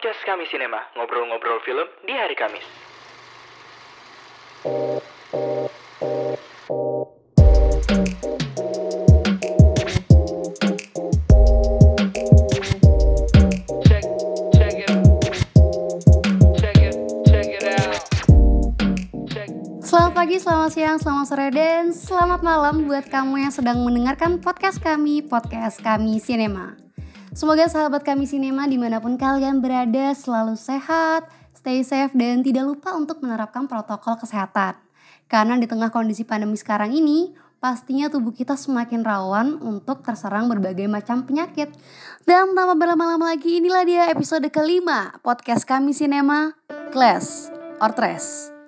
podcast kami Sinema, ngobrol-ngobrol film di hari Kamis. check check it check it check it out check Selamat pagi, selamat siang, selamat sore, dan selamat malam buat kamu yang sedang mendengarkan podcast kami, podcast kami Sinema. Semoga sahabat kami Sinema di mana pun kalian berada selalu sehat, stay safe, dan tidak lupa untuk menerapkan protokol kesehatan. Karena di tengah kondisi pandemi sekarang ini, pastinya tubuh kita semakin rawan untuk terserang berbagai macam penyakit. Dan tanpa berlama-lama lagi, inilah dia episode kelima podcast kami Sinema, Class or Tres.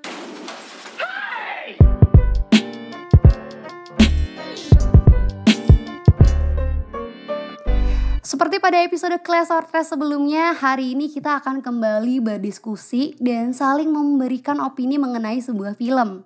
Seperti pada episode Class or Trash sebelumnya, hari ini kita akan kembali berdiskusi dan saling memberikan opini mengenai sebuah film.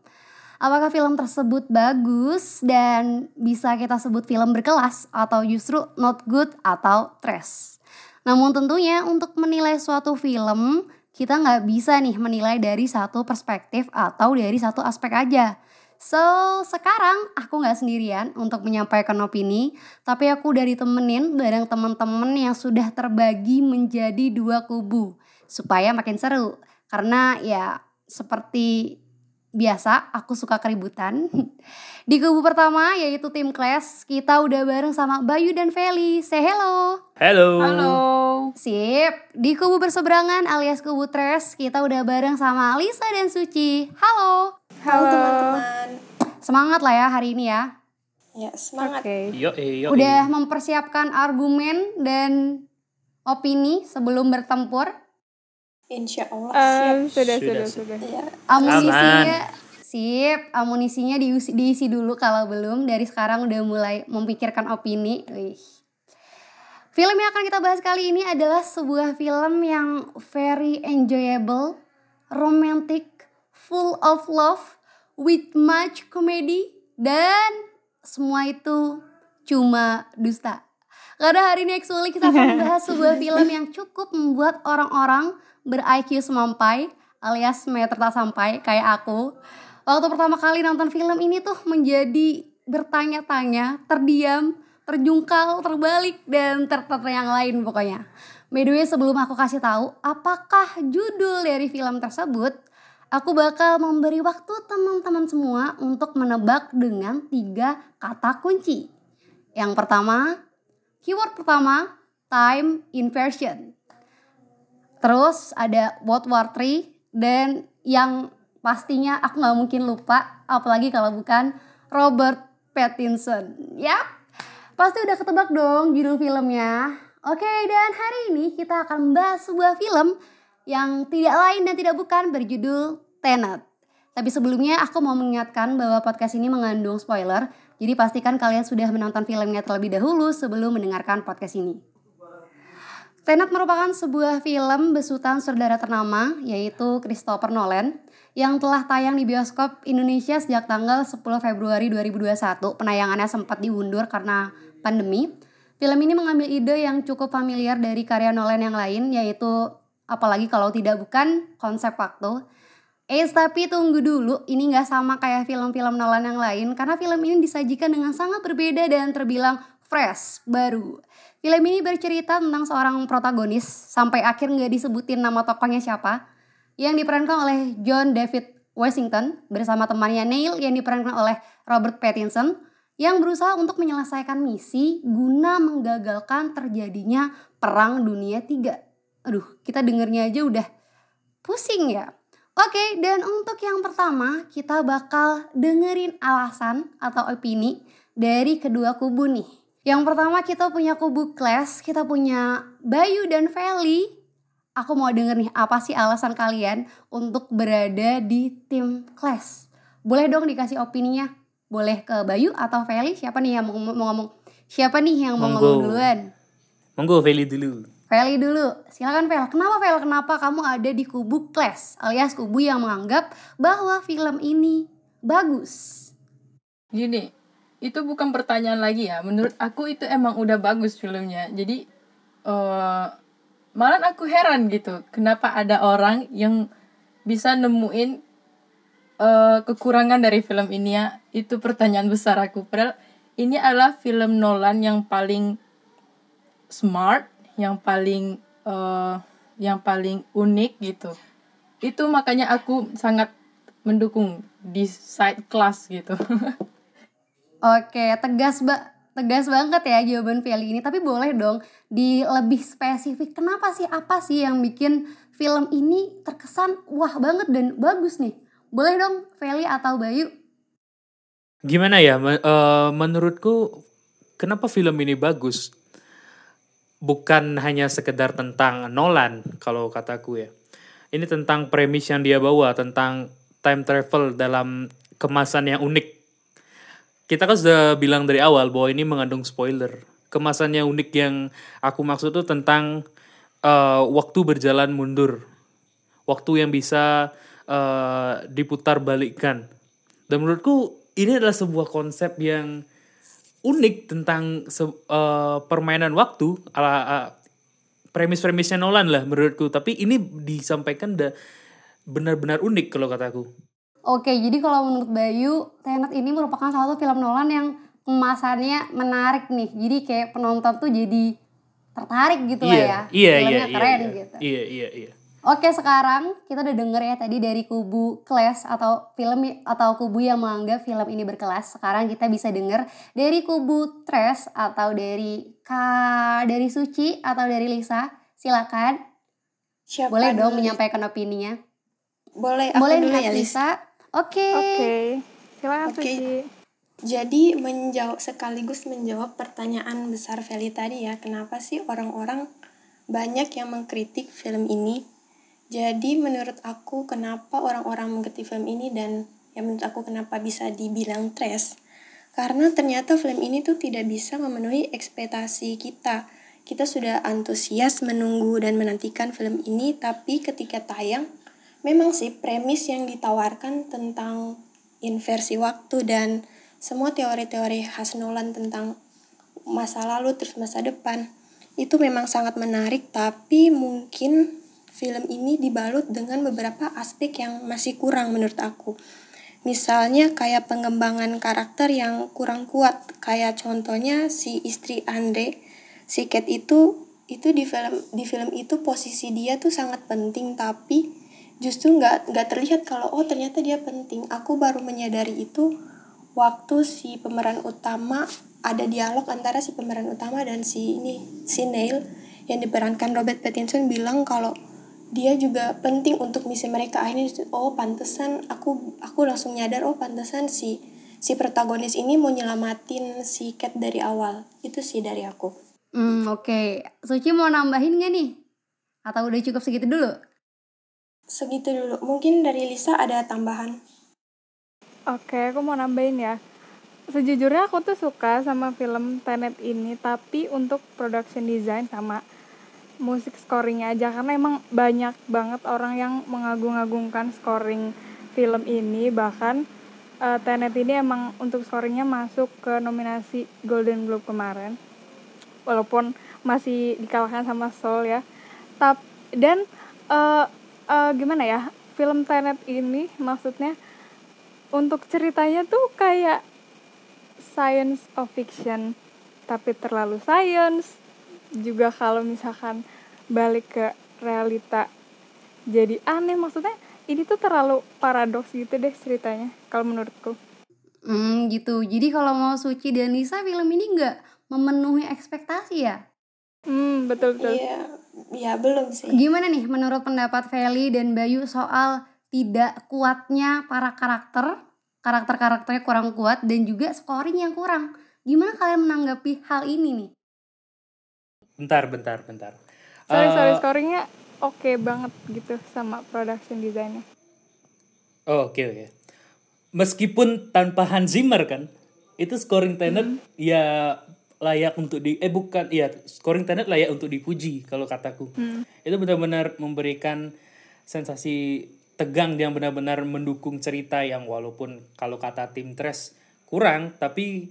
Apakah film tersebut bagus dan bisa kita sebut film berkelas atau justru not good atau trash. Namun tentunya untuk menilai suatu film, kita nggak bisa nih menilai dari satu perspektif atau dari satu aspek aja. So, sekarang aku nggak sendirian untuk menyampaikan opini, tapi aku udah ditemenin bareng teman-teman yang sudah terbagi menjadi dua kubu supaya makin seru. Karena ya seperti biasa, aku suka keributan. Di kubu pertama yaitu tim Clash, kita udah bareng sama Bayu dan Feli. Say hello. Halo. halo Sip, di kubu berseberangan alias kubu Tres, kita udah bareng sama Lisa dan Suci. Halo. Halo teman-teman. Semangat lah ya hari ini ya. Ya, semangat. Yo, eh, yo, Udah mempersiapkan argumen dan opini sebelum bertempur. Insya Allah Um, siap. sudah, Sudah, sudah, sudah. Ya, Amunisinya sip, amunisinya diisi, diisi dulu kalau belum. Dari sekarang udah mulai memikirkan opini. Wih. Film yang akan kita bahas kali ini adalah sebuah film yang very enjoyable, romantic, full of love, with much comedy, dan semua itu cuma dusta. Karena hari ini actually kita akan membahas sebuah film yang cukup membuat orang-orang ber-IQ semampai alias meter tak sampai kayak aku. Waktu pertama kali nonton film ini tuh menjadi bertanya-tanya, terdiam, terjungkal, terbalik, dan tertata yang lain pokoknya. By the way sebelum aku kasih tahu apakah judul dari film tersebut, aku bakal memberi waktu teman-teman semua untuk menebak dengan tiga kata kunci. Yang pertama, keyword pertama, time inversion. Terus ada World War III dan yang pastinya aku nggak mungkin lupa, apalagi kalau bukan Robert Pattinson. Ya, pasti udah ketebak dong judul filmnya. Oke, dan hari ini kita akan membahas sebuah film yang tidak lain dan tidak bukan berjudul Tenet. Tapi sebelumnya aku mau mengingatkan bahwa podcast ini mengandung spoiler, jadi pastikan kalian sudah menonton filmnya terlebih dahulu sebelum mendengarkan podcast ini. Tenet merupakan sebuah film besutan saudara ternama yaitu Christopher Nolan yang telah tayang di bioskop Indonesia sejak tanggal 10 Februari 2021. Penayangannya sempat diundur karena pandemi. Film ini mengambil ide yang cukup familiar dari karya Nolan yang lain yaitu apalagi kalau tidak bukan konsep waktu. Eh tapi tunggu dulu, ini nggak sama kayak film-film Nolan yang lain karena film ini disajikan dengan sangat berbeda dan terbilang fresh, baru. Film ini bercerita tentang seorang protagonis sampai akhir nggak disebutin nama tokohnya siapa yang diperankan oleh John David Washington bersama temannya Neil yang diperankan oleh Robert Pattinson yang berusaha untuk menyelesaikan misi guna menggagalkan terjadinya perang dunia tiga. Aduh, kita dengernya aja udah pusing ya. Oke, dan untuk yang pertama kita bakal dengerin alasan atau opini dari kedua kubu nih. Yang pertama kita punya kubu Clash, kita punya Bayu dan Feli. Aku mau denger nih apa sih alasan kalian untuk berada di tim Clash. Boleh dong dikasih opininya. Boleh ke Bayu atau Feli? Siapa nih yang mau, mau ngomong? Siapa nih yang mau Monggo. ngomong duluan? Monggo Feli dulu. Feli dulu, silakan Fel. Kenapa Fel? Kenapa kamu ada di kubu Clash alias kubu yang menganggap bahwa film ini bagus? Gini, itu bukan pertanyaan lagi ya. Menurut aku itu emang udah bagus filmnya. Jadi eh malah aku heran gitu kenapa ada orang yang bisa nemuin eh, kekurangan dari film ini ya itu pertanyaan besar aku padahal ini adalah film Nolan yang paling smart yang paling eh, yang paling unik gitu itu makanya aku sangat mendukung di side class gitu Oke, tegas ba tegas banget ya jawaban Feli ini. Tapi boleh dong di lebih spesifik. Kenapa sih apa sih yang bikin film ini terkesan wah banget dan bagus nih? Boleh dong Feli atau Bayu? Gimana ya? eh, menurutku kenapa film ini bagus? Bukan hanya sekedar tentang Nolan kalau kataku ya. Ini tentang premis yang dia bawa tentang time travel dalam kemasan yang unik. Kita kan sudah bilang dari awal bahwa ini mengandung spoiler. Kemasannya unik yang aku maksud tuh tentang eh, waktu berjalan mundur. Waktu yang bisa eh, diputar balikkan. Dan menurutku ini adalah sebuah konsep yang unik tentang se- eh, permainan waktu ala eh, premis-premisnya Nolan lah menurutku. Tapi ini disampaikan benar-benar unik kalau kataku. Oke, jadi kalau menurut Bayu, Tenet ini merupakan salah satu film Nolan yang kemasannya menarik nih. Jadi kayak penonton tuh jadi tertarik gitu lah ya. Iya, iya, Filmnya iya, keren iya, gitu. iya, iya, iya. Oke sekarang kita udah denger ya tadi dari kubu kelas atau film atau kubu yang menganggap film ini berkelas. Sekarang kita bisa denger dari kubu Tres atau dari Ka dari Suci atau dari Lisa. Silakan. Siapa Boleh dong dulu? menyampaikan opininya. Boleh aku Boleh dulu nih ya, Lis? Lisa. Oke. Oke, silakan Oke. Suci. Jadi menjawab sekaligus menjawab pertanyaan besar Feli tadi ya, kenapa sih orang-orang banyak yang mengkritik film ini? Jadi menurut aku kenapa orang-orang mengkritik film ini dan ya menurut aku kenapa bisa dibilang trash? Karena ternyata film ini tuh tidak bisa memenuhi ekspektasi kita. Kita sudah antusias menunggu dan menantikan film ini, tapi ketika tayang, memang sih premis yang ditawarkan tentang inversi waktu dan semua teori-teori khas Nolan tentang masa lalu terus masa depan itu memang sangat menarik. Tapi mungkin film ini dibalut dengan beberapa aspek yang masih kurang menurut aku. Misalnya kayak pengembangan karakter yang kurang kuat kayak contohnya si istri Andre si Kate itu itu di film di film itu posisi dia tuh sangat penting tapi justru nggak nggak terlihat kalau oh ternyata dia penting aku baru menyadari itu waktu si pemeran utama ada dialog antara si pemeran utama dan si ini si Neil yang diperankan Robert Pattinson bilang kalau dia juga penting untuk misi mereka akhirnya oh pantesan aku aku langsung nyadar oh pantesan si si protagonis ini mau nyelamatin si Cat dari awal itu sih dari aku Hmm, oke. Suci mau nambahin gak nih? Atau udah cukup segitu dulu? Segitu dulu. Mungkin dari Lisa ada tambahan. Oke, aku mau nambahin ya. Sejujurnya aku tuh suka sama film Tenet ini, tapi untuk production design sama musik scoringnya aja. Karena emang banyak banget orang yang mengagung-agungkan scoring film ini. Bahkan eh, Tenet ini emang untuk scoringnya masuk ke nominasi Golden Globe kemarin. Walaupun masih dikalahkan sama Soul ya. Tap dan eh eh, gimana ya film Tenet ini maksudnya untuk ceritanya tuh kayak science of fiction tapi terlalu science juga kalau misalkan balik ke realita jadi aneh maksudnya ini tuh terlalu paradoks gitu deh ceritanya kalau menurutku Hmm, gitu. Jadi kalau mau Suci dan Lisa film ini nggak memenuhi ekspektasi ya? Hmm betul betul iya ya belum sih Gimana nih menurut pendapat Feli dan Bayu soal tidak kuatnya para karakter, karakter-karakternya kurang kuat dan juga scoring yang kurang. Gimana kalian menanggapi hal ini nih? Bentar, bentar, bentar. sorry sorry Eh, scoringnya oke banget gitu sama production desainnya Oh, oke oke. Meskipun tanpa Hans Zimmer kan, itu scoring Tenet ya layak untuk di eh bukan iya scoring Tenet layak untuk dipuji kalau kataku. Itu benar-benar memberikan sensasi tegang yang benar-benar mendukung cerita yang walaupun kalau kata tim Tres kurang tapi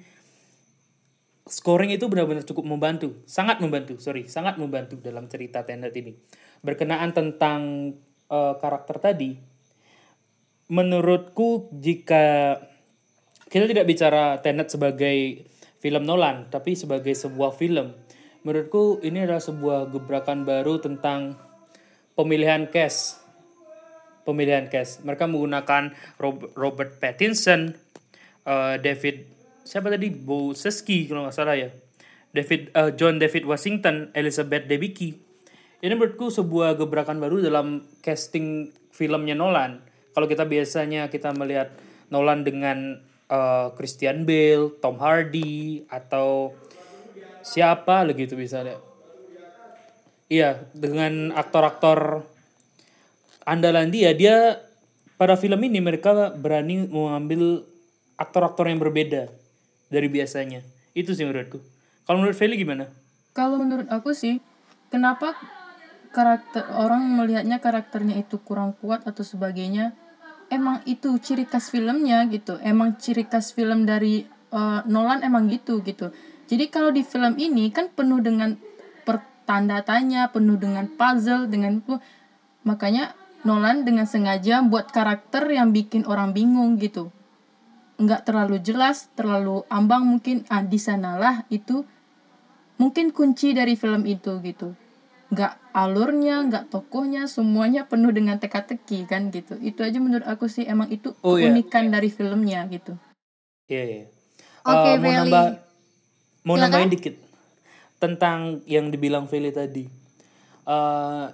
scoring itu benar-benar cukup membantu, sangat membantu, sorry, sangat membantu dalam cerita Tenet ini. Berkenaan tentang eh, karakter tadi, menurutku jika kita tidak bicara Tenet sebagai film Nolan, tapi sebagai sebuah film, menurutku ini adalah sebuah gebrakan baru tentang pemilihan cast. Pemilihan cast. Mereka menggunakan Rob- Robert Pattinson, eh, David siapa tadi Boseski kalau nggak salah ya, David eh, John David Washington, Elizabeth Debicki. Ini menurutku sebuah gebrakan baru dalam casting filmnya Nolan. Kalau kita biasanya kita melihat Nolan dengan eh, Christian Bale, Tom Hardy atau siapa lagi itu misalnya. Iya, dengan aktor-aktor andalan dia, dia pada film ini mereka berani mengambil aktor-aktor yang berbeda dari biasanya. Itu sih menurutku. Kalau menurut Feli gimana? Kalau menurut aku sih, kenapa karakter orang melihatnya karakternya itu kurang kuat atau sebagainya? Emang itu ciri khas filmnya gitu. Emang ciri khas film dari eh, Nolan emang gitu gitu. Jadi kalau di film ini kan penuh dengan pertanda tanya, penuh dengan puzzle, dengan itu makanya Nolan dengan sengaja buat karakter yang bikin orang bingung gitu nggak terlalu jelas, terlalu ambang mungkin ah di sanalah itu mungkin kunci dari film itu gitu. Nggak alurnya, nggak tokohnya, semuanya penuh dengan teka-teki kan gitu. Itu aja menurut aku sih emang itu Oh, iya. keunikan dari filmnya gitu. Iya, iya. Oke, Eh, mau nambah mau Silakan. nambahin dikit tentang yang dibilang Feli tadi. Eh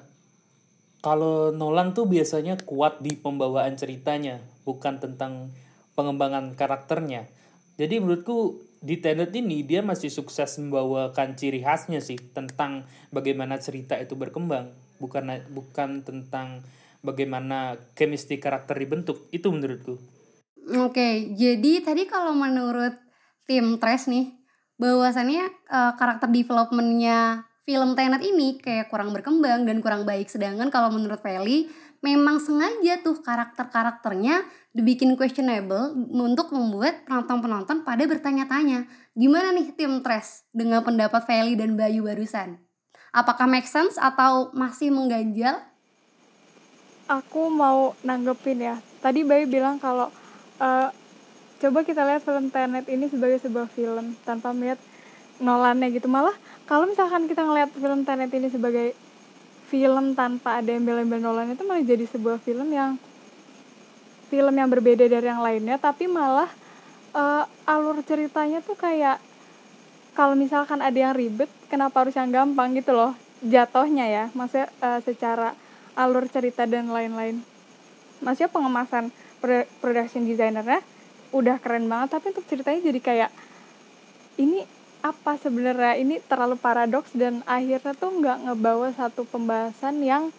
kalau Nolan tuh biasanya kuat di pembawaan ceritanya, bukan tentang pengembangan karakternya. Jadi menurutku di Tenet ini dia masih sukses membawakan ciri khasnya sih tentang bagaimana cerita itu berkembang, bukan bukan tentang bagaimana chemistry karakter dibentuk. Itu menurutku. Oke, jadi tadi kalau menurut tim Trash nih, bahwasannya eh, karakter developmentnya film Tenet ini kayak kurang berkembang dan kurang baik. Sedangkan kalau menurut Feli, memang sengaja tuh karakter-karakternya dibikin questionable untuk membuat penonton-penonton pada bertanya-tanya. Gimana nih tim Trash dengan pendapat Feli dan Bayu barusan? Apakah make sense atau masih mengganjal? aku mau nanggepin ya. Tadi Bayu bilang kalau eh, coba kita lihat film Tenet ini sebagai sebuah film tanpa melihat Nolannya gitu. Malah kalau misalkan kita ngelihat film Tenet ini sebagai film tanpa ada embel-embel Nolan itu malah jadi sebuah film yang film yang berbeda dari yang lainnya tapi malah eh, alur ceritanya tuh kayak kalau misalkan ada yang ribet kenapa harus yang gampang gitu loh jatohnya ya. Maksudnya eh, secara alur cerita dan lain-lain. Maksudnya pengemasan pro- production designernya udah keren banget tapi untuk ceritanya jadi kayak ini apa sebenarnya? Ini terlalu paradoks dan akhirnya tuh nggak ngebawa satu pembahasan yang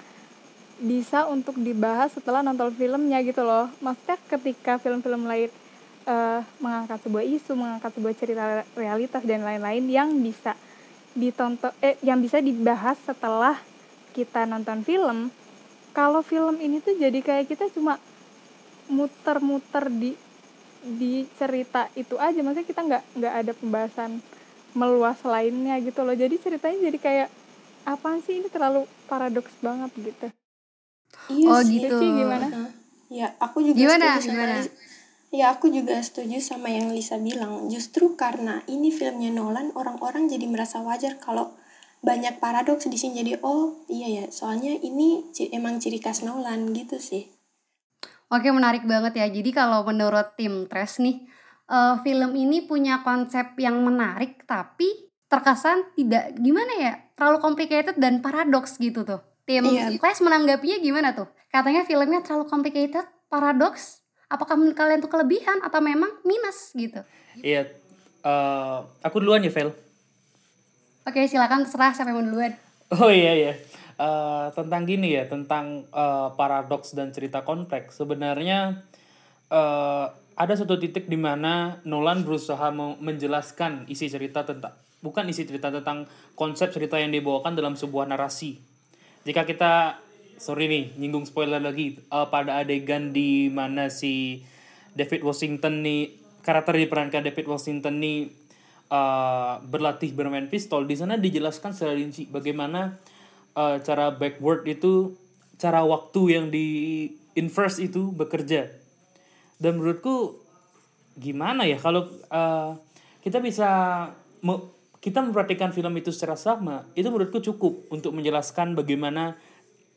bisa untuk dibahas setelah nonton filmnya gitu loh. Maksudnya ketika film-film lain eh, mengangkat sebuah isu mengangkat sebuah cerita realitas dan lain-lain yang bisa ditonton eh yang bisa dibahas setelah kita nonton film kalau film ini tuh jadi kayak kita cuma muter-muter di di cerita itu aja. Maksudnya kita nggak nggak ada pembahasan meluas lainnya gitu loh. Jadi ceritanya jadi kayak apaan sih? Ini terlalu paradoks banget gitu Iya Oh, sih. gitu. Cici gimana. Ya, aku juga Gimana? setuju sama Gimana? Ya, aku juga setuju sama yang Lisa bilang. Justru karena ini filmnya Nolan, orang-orang jadi merasa wajar kalau banyak paradoks di sini. Jadi, oh iya ya, soalnya ini ci- emang ciri khas Nolan gitu sih. Oke menarik banget ya. Jadi kalau menurut tim Trash nih, eh, film ini punya konsep yang menarik tapi terkesan tidak gimana ya, terlalu complicated dan paradoks gitu tuh. Tim Iya. Trash menanggapinya gimana tuh? Katanya filmnya terlalu complicated, paradoks. Apakah menurut kalian itu kelebihan atau memang minus gitu? Iya, eh, aku duluan ya, Vel. Oke silakan terserah siapa yang mau duluan. Oh iya iya. Eh, tentang gini ya, tentang eh, paradoks dan cerita kompleks. Sebenarnya eh, ada satu titik di mana Nolan berusaha menjelaskan isi cerita tentang bukan isi cerita tentang konsep cerita yang dibawakan dalam sebuah narasi. Jika kita sorry nih nyinggung spoiler lagi eh, pada adegan di mana si David Washington nih karakter diperankan David Washington nih uh, berlatih bermain pistol di sana dijelaskan secara rinci bagaimana uh, cara backward itu cara waktu yang di inverse itu bekerja. Dan menurutku gimana ya kalau uh, kita bisa kita memperhatikan film itu secara sama itu menurutku cukup untuk menjelaskan bagaimana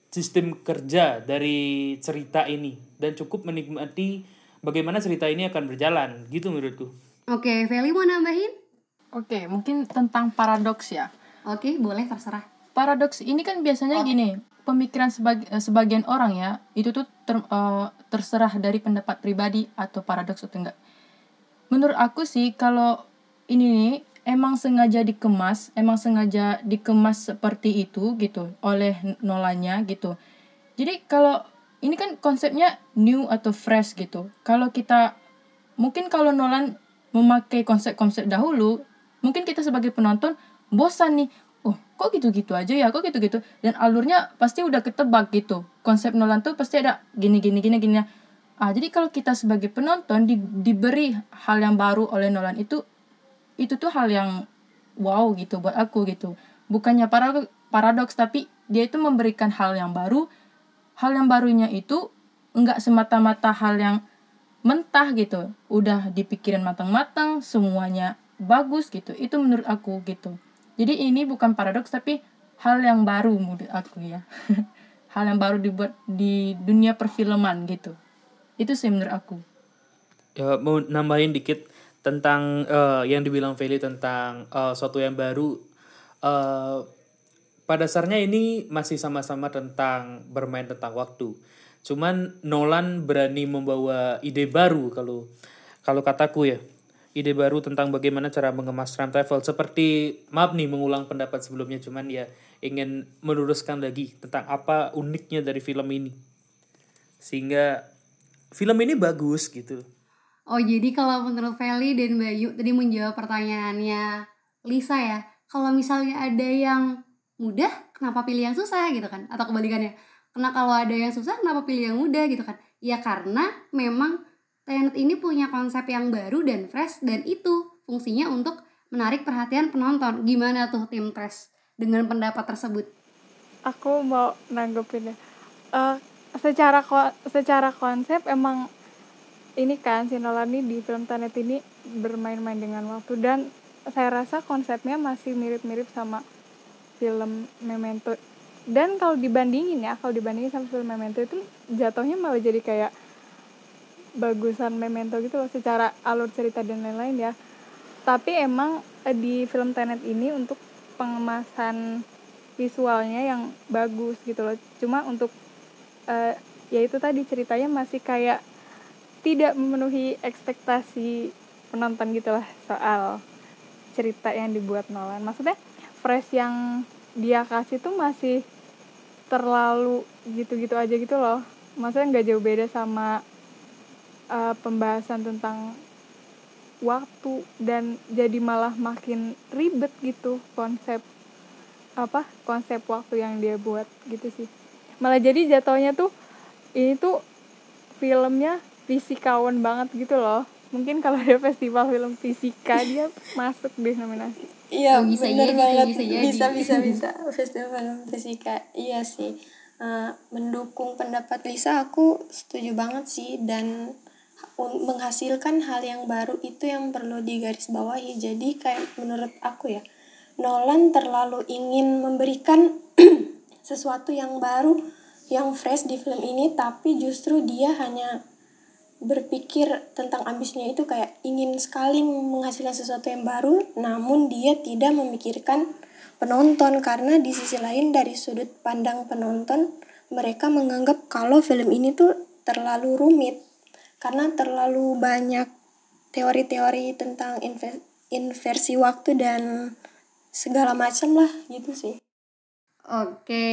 sistem kerja dari cerita ini dan cukup menikmati bagaimana cerita ini akan berjalan gitu menurutku Oke, Feli mau nambahin? Oke, mungkin tentang paradoks ya. Oke, boleh terserah. Paradoks ini kan biasanya gini, pemikiran sebag- eh, sebagian orang ya, itu tuh ter- eh, terserah dari pendapat pribadi atau paradoks atau enggak. Menurut aku sih kalau ini nih emang sengaja dikemas, emang sengaja dikemas seperti itu gitu oleh Nolannya gitu. Jadi kalau ini kan konsepnya new atau fresh gitu. Kalau kita mungkin kalau Nolan memakai konsep-konsep dahulu, mungkin kita sebagai penonton bosan nih. Oh, kok gitu-gitu aja ya, kok gitu-gitu. Dan alurnya pasti udah ketebak gitu. Konsep Nolan tuh pasti ada gini gini gini gini. Ah, jadi kalau kita sebagai penonton di- diberi hal yang baru oleh Nolan itu itu tuh hal yang wow gitu buat aku gitu. Bukannya para- paradoks tapi dia itu memberikan hal yang baru. Hal yang barunya itu enggak semata-mata hal yang mentah gitu. Udah dipikirin matang-matang semuanya bagus gitu. Itu menurut aku gitu. Jadi ini bukan paradoks tapi hal yang baru menurut aku ya. Hal yang baru dibuat di dunia perfilman gitu. Itu sih menurut aku. Ya mau nambahin dikit tentang eh, yang dibilang Feli tentang eh, suatu yang baru eh pada dasarnya ini masih sama-sama tentang bermain tentang waktu. Cuman Nolan berani membawa ide baru kalau kalau kataku ya. Ide baru tentang bagaimana cara mengemas time travel. Seperti maaf nih mengulang pendapat sebelumnya cuman ya ingin meluruskan lagi tentang apa uniknya dari film ini. Sehingga film ini bagus gitu Oh jadi kalau menurut Feli dan Bayu tadi menjawab pertanyaannya Lisa ya, kalau misalnya ada yang mudah, kenapa pilih yang susah gitu kan? Atau kebalikannya, karena kalau ada yang susah, kenapa pilih yang mudah gitu kan? Ya karena memang Tenet ini punya konsep yang baru dan fresh dan itu fungsinya untuk menarik perhatian penonton. Gimana tuh tim Trash dengan pendapat tersebut? aku mau nanggepin ya Eh, secara ko- secara konsep emang ini kan si Nolan ini di film Tenet ini bermain-main dengan waktu. Dan saya rasa konsepnya masih mirip-mirip sama film Memento. Dan kalau dibandingin ya kalau dibandingin sama film Memento itu jatuhnya malah jadi kayak bagusan Memento gitu loh secara alur cerita dan lain-lain ya. Tapi emang eh, di film Tenet ini untuk pengemasan visualnya yang bagus gitu loh. Cuma untuk eh, ya itu tadi ceritanya masih kayak tidak memenuhi ekspektasi penonton gitu lah soal cerita yang dibuat Nolan. Maksudnya fresh yang dia kasih tuh masih terlalu gitu-gitu aja gitu loh. Maksudnya nggak jauh beda sama eh, pembahasan tentang waktu dan jadi malah makin ribet gitu konsep apa konsep waktu yang dia buat gitu sih. Malah jadi jatuhnya tuh ini tuh filmnya fisikawan banget gitu loh mungkin kalau ada festival film fisika dia masuk deh nominasi Iya, Oh, bisa bener jadi banget. bisa jadi. bisa, bisa, bisa. Festival film fisika. Iya sih. Eh, mendukung pendapat Lisa, aku setuju banget sih. Dan menghasilkan hal yang baru itu yang perlu digarisbawahi. Jadi kayak menurut aku ya, Nolan terlalu ingin memberikan sesuatu yang baru, yang fresh di film ini, tapi justru dia hanya berpikir tentang ambisnya itu kayak ingin sekali menghasilkan sesuatu yang baru namun dia tidak memikirkan penonton. Karena di sisi lain dari sudut pandang penonton mereka menganggap kalau film ini tuh terlalu rumit. Karena terlalu banyak teori-teori tentang inve- inversi waktu dan segala macam lah gitu sih. Oke,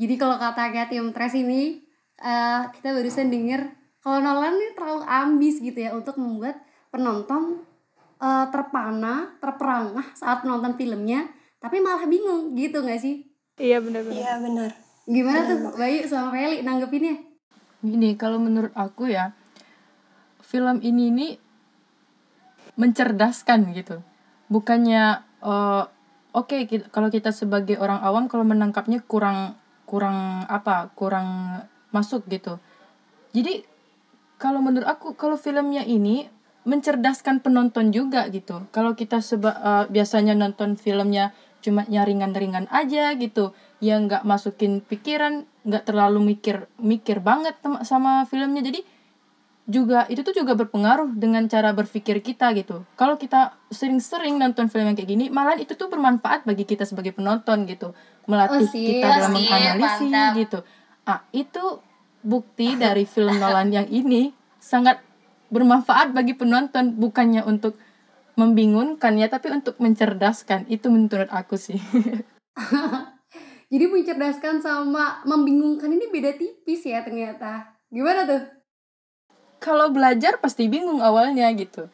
jadi kalau katanya tim Trash ini eh, kita barusan denger kalau Nolan ini terlalu ambis gitu ya untuk membuat penonton eh, terpana, terperangah saat menonton filmnya, tapi malah bingung gitu nggak sih? iya bener-bener iya benar Gimana tuh Bayu sama Feli nanggepinnya? Gini, kalau menurut aku ya, film ini nih mencerdaskan gitu. bukannya eh, oke ki- kalau kita sebagai orang awam kalau menangkapnya kurang kurang apa kurang masuk gitu jadi kalau menurut aku kalau filmnya ini mencerdaskan penonton juga gitu kalau kita seba, eh, biasanya nonton filmnya cuma nyaringan-ringan aja gitu yang nggak masukin pikiran nggak terlalu mikir mikir banget sama- filmnya jadi juga itu tuh juga berpengaruh dengan cara berpikir kita gitu. Kalau kita sering-sering nonton film yang kayak gini, malah itu tuh bermanfaat bagi kita sebagai penonton gitu, melatih Oh, sip, kita dalam menganalisis gitu. Ah itu bukti dari film Nolan yang ini sangat bermanfaat bagi penonton, bukannya untuk membingungkan ya, tapi untuk mencerdaskan. Itu menurut aku sih. Jadi mencerdaskan sama membingungkan ini beda tipis ya ternyata. Gimana tuh? Kalau belajar pasti bingung awalnya gitu.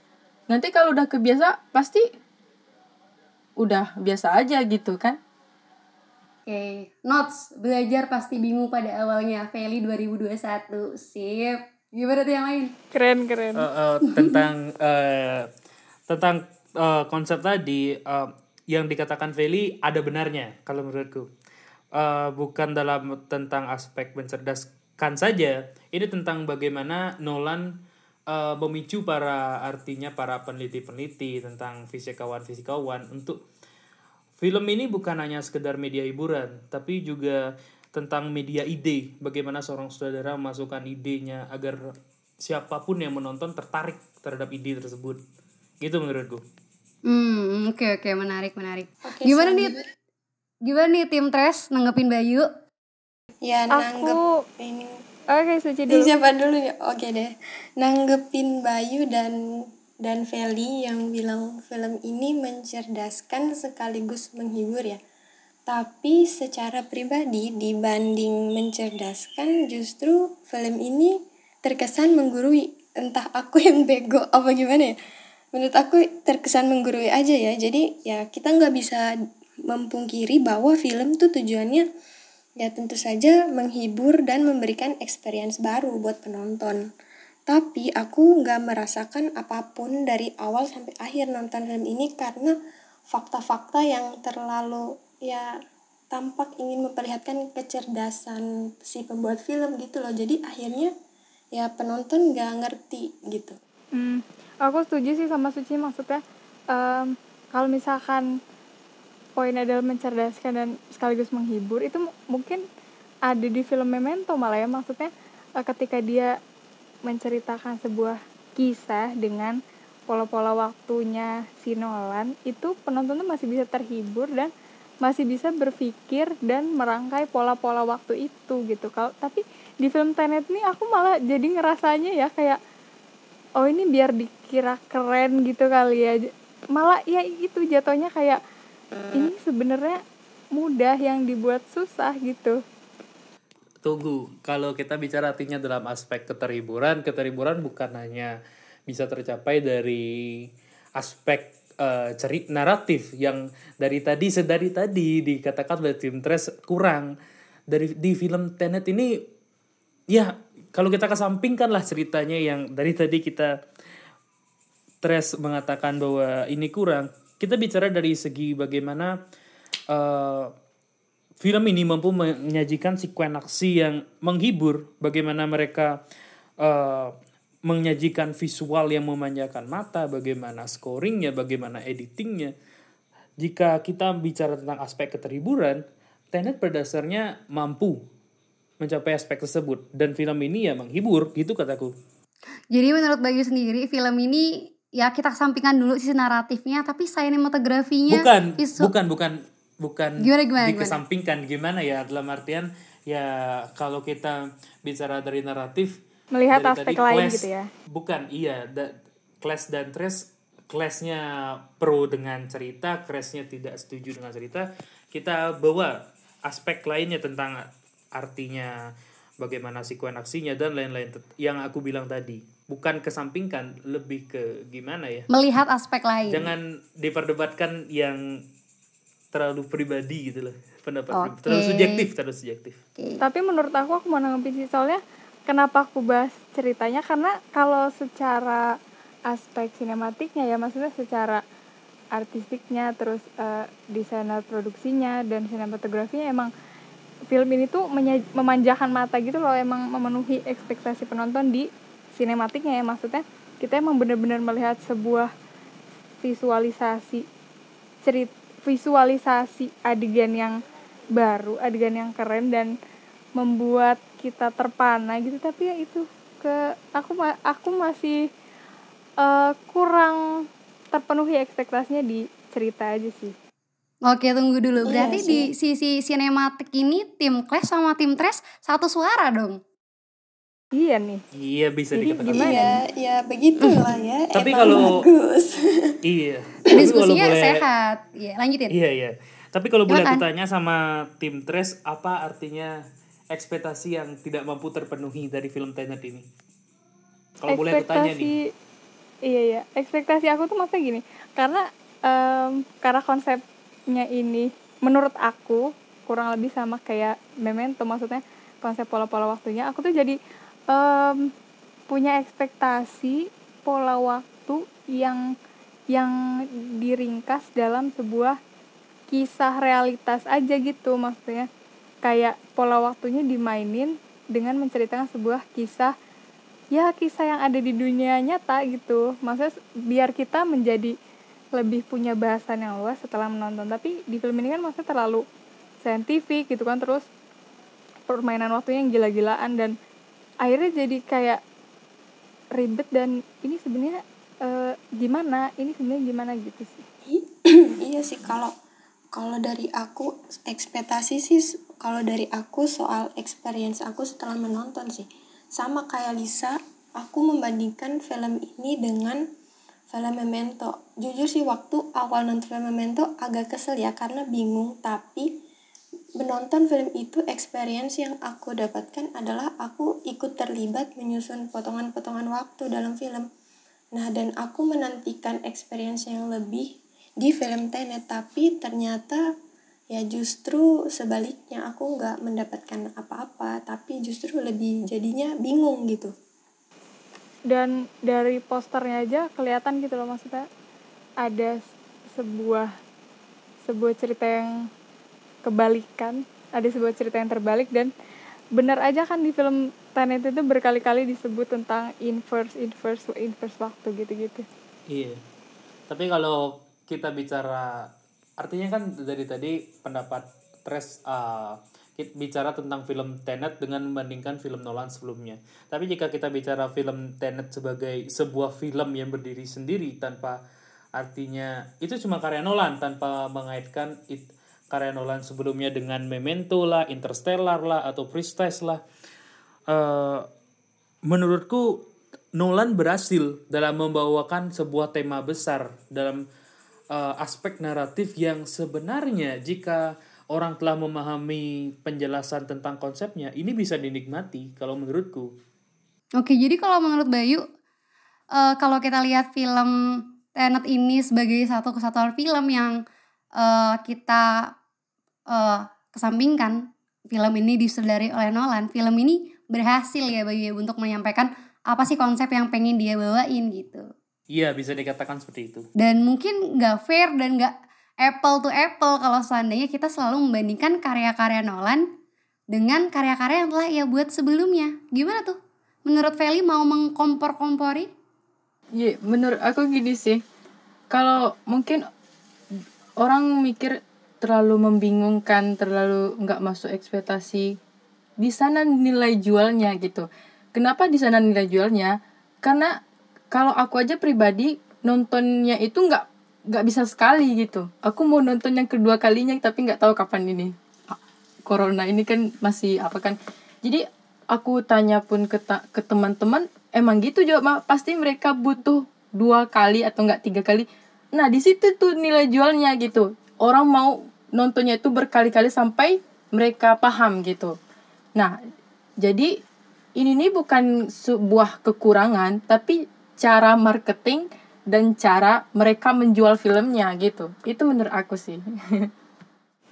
Nanti kalau udah kebiasa pasti udah biasa aja gitu kan. Oke, notes belajar pasti bingung pada awalnya. Feli 2021. Sip. Gimana tuh yang lain? Keren keren. Eh, eh, tentang eh, tentang eh, konsep tadi eh, yang dikatakan Feli ada benarnya kalau menurutku Eh, bukan dalam tentang aspek mencerdaskan saja ini tentang bagaimana Nolan eh, memicu para artinya para peneliti-peneliti tentang fisikawan-fisikawan untuk film ini bukan hanya sekedar media hiburan tapi juga tentang media ide bagaimana seorang saudara memasukkan idenya agar siapa pun yang menonton tertarik terhadap ide tersebut gitu menurutku Hmm, oke oke menarik menarik. Oke, Gimana nih? selanjutnya. Gimana nih tim Tres nanggepin Bayu? Ya, nanggep Aku ini. oke suci Ini dulu. siapa dulu ya? Oke deh. Nanggepin Bayu dan dan Feli yang bilang film ini mencerdaskan sekaligus menghibur ya. Tapi secara pribadi dibanding mencerdaskan justru film ini terkesan menggurui. Entah aku yang bego apa gimana ya. Menurut aku terkesan menggurui aja ya. Jadi ya kita nggak bisa mempungkiri bahwa film tuh tujuannya ya tentu saja menghibur dan memberikan experience baru buat penonton. Tapi aku nggak merasakan apa pun dari awal sampai akhir nonton film ini karena fakta-fakta yang terlalu ya tampak ingin memperlihatkan kecerdasan si pembuat film gitu loh. Jadi akhirnya ya penonton nggak ngerti gitu. Hmm, aku setuju sih sama Suci maksudnya em, kalau misalkan poin adalah mencerdaskan dan sekaligus menghibur itu mu- mungkin ada di film Memento malah ya maksudnya eh, ketika dia menceritakan sebuah kisah dengan pola-pola waktunya si Nolan itu penonton tuh masih bisa terhibur dan masih bisa berpikir dan merangkai pola-pola waktu itu gitu. Kalau tapi di film Tenet nih aku malah jadi ngerasanya ya kayak oh ini biar dikira keren gitu kali ya. Malah ya itu jatuhnya kayak ini sebenarnya mudah yang dibuat susah gitu Tunggu, kalau kita bicara artinya dalam aspek keterhiburan, keterhiburan bukan hanya bisa tercapai dari aspek eh, cerit naratif yang dari tadi sedari tadi dikatakan oleh tim Tres kurang. Dari di film Tenet ini ya kalau kita kesampingkan lah ceritanya yang dari tadi kita Tres mengatakan bahwa ini kurang. Kita bicara dari segi bagaimana eh, film ini mampu menyajikan sekuen aksi yang menghibur bagaimana mereka eh, menyajikan visual yang memanjakan mata bagaimana scoringnya bagaimana editingnya. Jika kita bicara tentang aspek keterhiburan Tenet pada dasarnya mampu mencapai aspek tersebut. Dan film ini ya menghibur gitu kataku. Jadi menurut Bayu sendiri film ini ya kita sampingkan dulu sisi naratifnya tapi sinematografinya bukan visu- bukan bukan bukan Gimana, gimana, dikesampingkan gimana ya dalam artian ya kalau kita bicara dari naratif Melihat dari aspek tadi lain gitu ya. bukan iya da, Clash dan Trash Clashnya pro dengan cerita Crashnya tidak setuju dengan cerita kita bawa aspek lainnya tentang artinya bagaimana sekuen aksinya dan lain-lain yang aku bilang tadi bukan kesampingkan lebih ke gimana ya melihat aspek lain. jangan diperdebatkan yang terlalu pribadi gitu loh pendapat pribadi. terlalu subjektif terlalu subjektif Oke. tapi menurut aku aku mau nanggepin sih soalnya kenapa aku bahas ceritanya karena kalau secara aspek sinematiknya ya maksudnya secara artistiknya terus eh, desainer produksinya dan sinematografinya emang film ini tuh memanjakan mata gitu loh emang memenuhi ekspektasi penonton di sinematiknya ya maksudnya kita emang benar-benar melihat sebuah visualisasi cerit visualisasi adegan yang baru adegan yang keren dan membuat kita terpana gitu tapi ya itu ke aku ma- aku masih eh, kurang terpenuhi ekspektasinya di cerita aja sih Oke tunggu dulu. Iya Berarti sih. di sisi sinematik ini tim Clash sama tim Trash satu suara dong. Iya nih Iya bisa Jadi dikatakan. gimana? Iya, ya begitulah ya. Tapi emang kalau- bagus. Iya. Tapi kalau Diskusinya boleh- sehat. Iya lanjutin. Iya iya. Tapi kalau boleh aku tanya sama tim Tres, apa artinya ekspektasi yang tidak mampu terpenuhi dari film Tenet ini? Kalau boleh aku tanya nih. iya iya ekspektasi aku tuh maksudnya gini karena em, karena konsepnya ini menurut aku kurang lebih sama kayak memento maksudnya konsep pola-pola waktunya aku tuh jadi em, punya ekspektasi pola waktu yang yang diringkas dalam sebuah kisah realitas aja gitu maksudnya. Kayak pola waktunya dimainin dengan menceritakan sebuah kisah ya kisah yang ada di dunia nyata gitu. Maksudnya biar kita menjadi lebih punya bahasan yang luas setelah menonton. Tapi di film ini kan maksudnya terlalu saintifik gitu kan terus permainan waktunya yang gila-gilaan dan akhirnya jadi kayak ribet dan ini sebenarnya eh, gimana? Ini sebenarnya gimana gitu sih? Iya sih kalau kalau dari aku ekspektasi sih kalau dari aku soal experience aku setelah menonton sih. Sama kayak Lisa aku membandingkan film ini dengan film Memento. Jujur sih waktu awal nonton film Memento agak kesel ya karena bingung. Tapi menonton film itu experience yang aku dapatkan adalah aku ikut terlibat menyusun potongan-potongan waktu dalam film Nah, dan aku menantikan experience yang lebih di film Tenet, tapi ternyata ya justru sebaliknya aku nggak mendapatkan apa-apa, tapi justru lebih jadinya bingung gitu. dan dari posternya aja kelihatan gitu loh maksudnya ada sebuah sebuah cerita yang kebalikan ada sebuah cerita yang terbalik dan benar aja kan di film Tenet itu berkali-kali disebut tentang inverse inverse inverse waktu gitu-gitu Iya. Tapi kalau kita bicara artinya kan dari tadi pendapat Tres uh, kit- bicara tentang film Tenet dengan membandingkan film Nolan sebelumnya. Tapi jika kita bicara film Tenet sebagai sebuah film yang berdiri sendiri tanpa artinya itu cuma karya Nolan tanpa mengaitkan it, karya Nolan sebelumnya dengan Memento lah, Interstellar lah atau Prestige lah. Eh, menurutku Nolan berhasil dalam membawakan sebuah tema besar dalam eh, aspek naratif yang sebenarnya jika orang telah memahami penjelasan tentang konsepnya ini bisa dinikmati kalau menurutku. Oke, jadi kalau menurut Bayu, eh, kalau kita lihat film Tenet ini sebagai satu kesatuan film yang eh, kita eh, kesampingkan, film ini disudari oleh Nolan, film ini berhasil ya Bayu ya untuk menyampaikan apa sih konsep yang pengen dia bawain gitu. Iya bisa dikatakan seperti itu. Dan mungkin nggak fair dan nggak apple to apple kalau seandainya kita selalu membandingkan karya-karya Nolan dengan karya-karya yang telah ia buat sebelumnya. Gimana tuh? Menurut Feli mau mengkompor-kompori? Iya, menurut aku gini sih. Kalau mungkin orang mikir terlalu membingungkan, terlalu nggak masuk ekspektasi. Di sana nilai jualnya gitu. Kenapa di sana nilai jualnya? Karena kalau aku aja pribadi nontonnya itu nggak nggak bisa sekali gitu. Aku mau nonton yang kedua kalinya tapi nggak tahu kapan ini. Ah, Corona ini kan masih apa kan. Jadi aku tanya pun ke ta- ke teman-teman emang gitu jawab pasti mereka butuh dua kali atau enggak tiga kali nah di situ tuh nilai jualnya gitu orang mau nontonnya itu berkali-kali sampai mereka paham gitu. Nah jadi ini nih bukan sebuah kekurangan tapi cara marketing dan cara mereka menjual filmnya gitu. Itu menurut aku sih.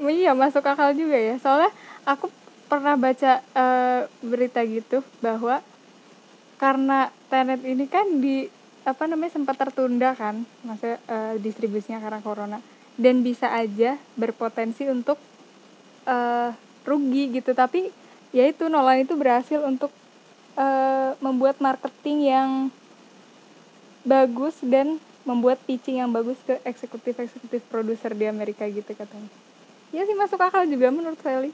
Iya masuk akal juga ya. Soalnya aku pernah baca eh, berita gitu bahwa karena Tenet ini kan di apa namanya sempat tertunda kan maksudnya eh, distribusinya karena corona dan bisa aja berpotensi untuk eh, rugi gitu. Tapi ya itu Nolan itu berhasil untuk eh, membuat marketing yang bagus dan membuat pitching yang bagus ke eksekutif eksekutif produser di Amerika gitu katanya. Ya sih masuk akal juga menurut Sally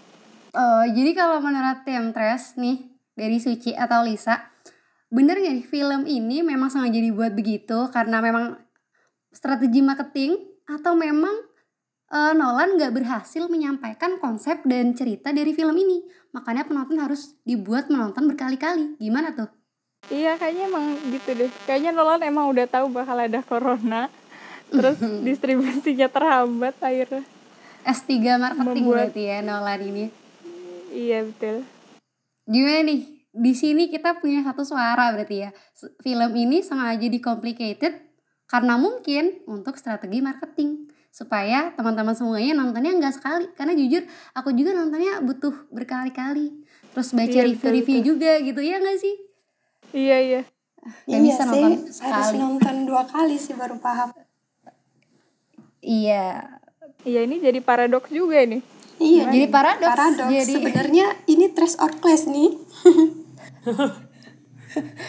Eh, jadi kalau menurut tim Tres nih dari Suci atau Lisa, bener gak nih film ini memang sengaja dibuat begitu karena memang strategi marketing atau memang eh, Nolan nggak berhasil menyampaikan konsep dan cerita dari film ini, makanya penonton harus dibuat menonton berkali-kali. Gimana tuh? Iya kayaknya emang gitu deh. Kayaknya Nolan emang udah tahu bakal ada corona. Terus distribusinya terhambat akhirnya. S3 marketing Membuat- berarti ya Nolan ini. Iya betul. Gimana nih? Di sini kita punya satu suara berarti ya. Film ini sengaja di-complicated karena mungkin untuk strategi marketing supaya teman-teman semuanya nontonnya nggak sekali karena jujur aku juga nontonnya butuh berkali-kali terus baca Iya, review-review betul, juga gitu ya nggak sih Iya iya. Nggak iya bisa sih, nonton harus sekali. nonton dua kali sih baru paham. iya Iya ini jadi paradoks juga nih. Iya, Jadi paradoks, Paradoks. jadi- Sebenarnya ini trash or class nih.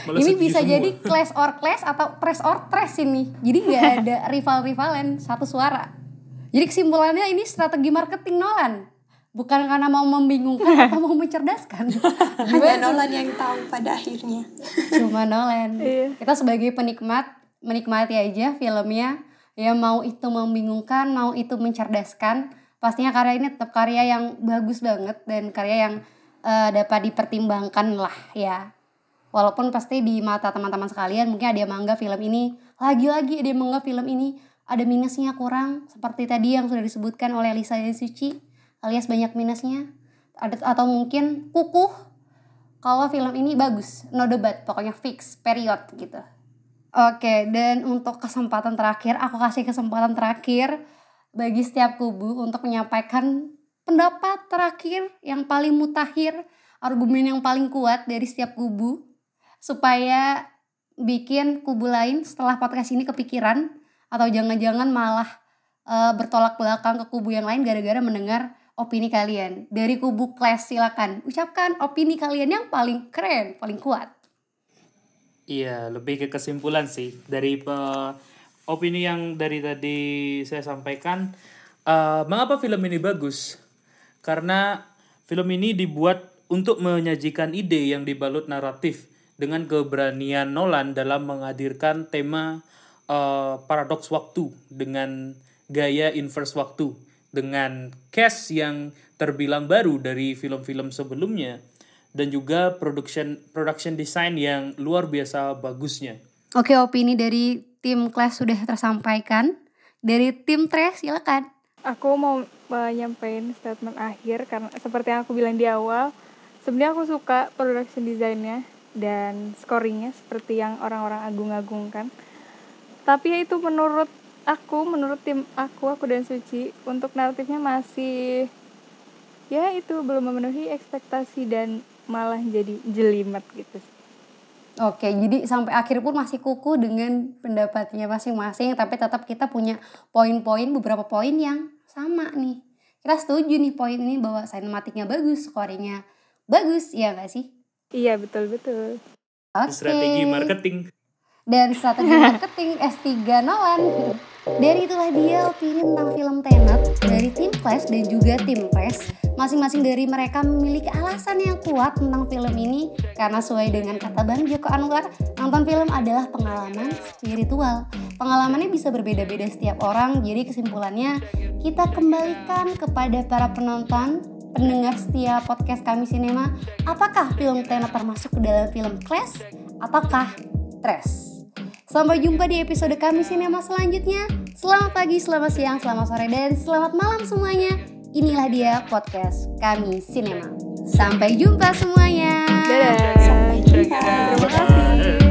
Ini bisa semua. jadi clash or clash atau trash or trash ini. Jadi nggak ada rival-rivalen satu suara. Jadi kesimpulannya ini strategi marketing Nolan. Bukan karena mau membingungkan atau mau mencerdaskan. Hanya Nolan yang tahu pada akhirnya. cuma Nolan. Iya. kita sebagai penikmat menikmati aja filmnya. Ya mau itu membingungkan mau itu mencerdaskan pastinya karya ini tetap karya yang bagus banget dan karya yang eh, dapat dipertimbangkan lah ya walaupun pasti di mata teman-teman sekalian mungkin ada yang menganggap film ini lagi-lagi ada yang menganggap film ini ada minusnya kurang. Seperti tadi yang sudah disebutkan oleh Lisa dan Suci alias banyak minusnya. Ada atau mungkin kukuh kalau film ini bagus, no debat, pokoknya fix, period gitu. Oke, dan untuk kesempatan terakhir, aku kasih kesempatan terakhir bagi setiap kubu untuk menyampaikan pendapat terakhir yang paling mutakhir, argumen yang paling kuat dari setiap kubu, supaya bikin kubu lain setelah podcast ini kepikiran, atau jangan-jangan malah eh, bertolak belakang ke kubu yang lain gara-gara mendengar opini kalian. Dari kubu Clash silakan ucapkan opini kalian yang paling keren, paling kuat. Iya, lebih ke kesimpulan sih dari pe- opini yang dari tadi saya sampaikan. eh, mengapa film ini bagus? Karena film ini dibuat untuk menyajikan ide yang dibalut naratif dengan keberanian Nolan dalam menghadirkan tema eh, paradoks waktu dengan gaya inverse waktu dengan cast yang terbilang baru dari film-film sebelumnya dan juga production production design yang luar biasa bagusnya. Oke, opini dari tim Clash sudah tersampaikan. Dari tim Trash silakan. Aku mau menyampaikan statement akhir karena seperti yang aku bilang di awal, sebenarnya aku suka production desainnya dan scoringnya seperti yang orang-orang agung-agungkan. Tapi ya itu menurut aku, menurut tim aku, aku dan Suci, untuk naratifnya masih ya itu belum memenuhi ekspektasi dan malah jadi jelimet gitu. Oke, jadi sampai akhir pun masih kuku dengan pendapatnya masing-masing, tapi tetap kita punya poin-poin beberapa poin yang sama nih. Kita setuju nih poin ini bahwa sinematiknya bagus, scoringnya bagus, ya nggak sih? Iya betul betul. Oke. Strategi marketing. dan strategi marketing S3 Nolan. Dari itulah dia opini tentang film Tenet dari tim Clash dan juga tim Press. Masing-masing dari mereka memiliki alasan yang kuat tentang film ini karena sesuai dengan kata Bang Joko Anwar, nonton film adalah pengalaman spiritual. Pengalamannya bisa berbeda-beda setiap orang, jadi kesimpulannya kita kembalikan kepada para penonton pendengar setia podcast kami Sinema, apakah film Tenet termasuk ke dalam film Clash ataukah Trash? Sampai jumpa di episode kami sinema selanjutnya. Selamat pagi, selamat siang, selamat sore, dan selamat malam semuanya. Inilah dia podcast kami sinema. Sampai jumpa semuanya. Dadah. Sampai jumpa. Terima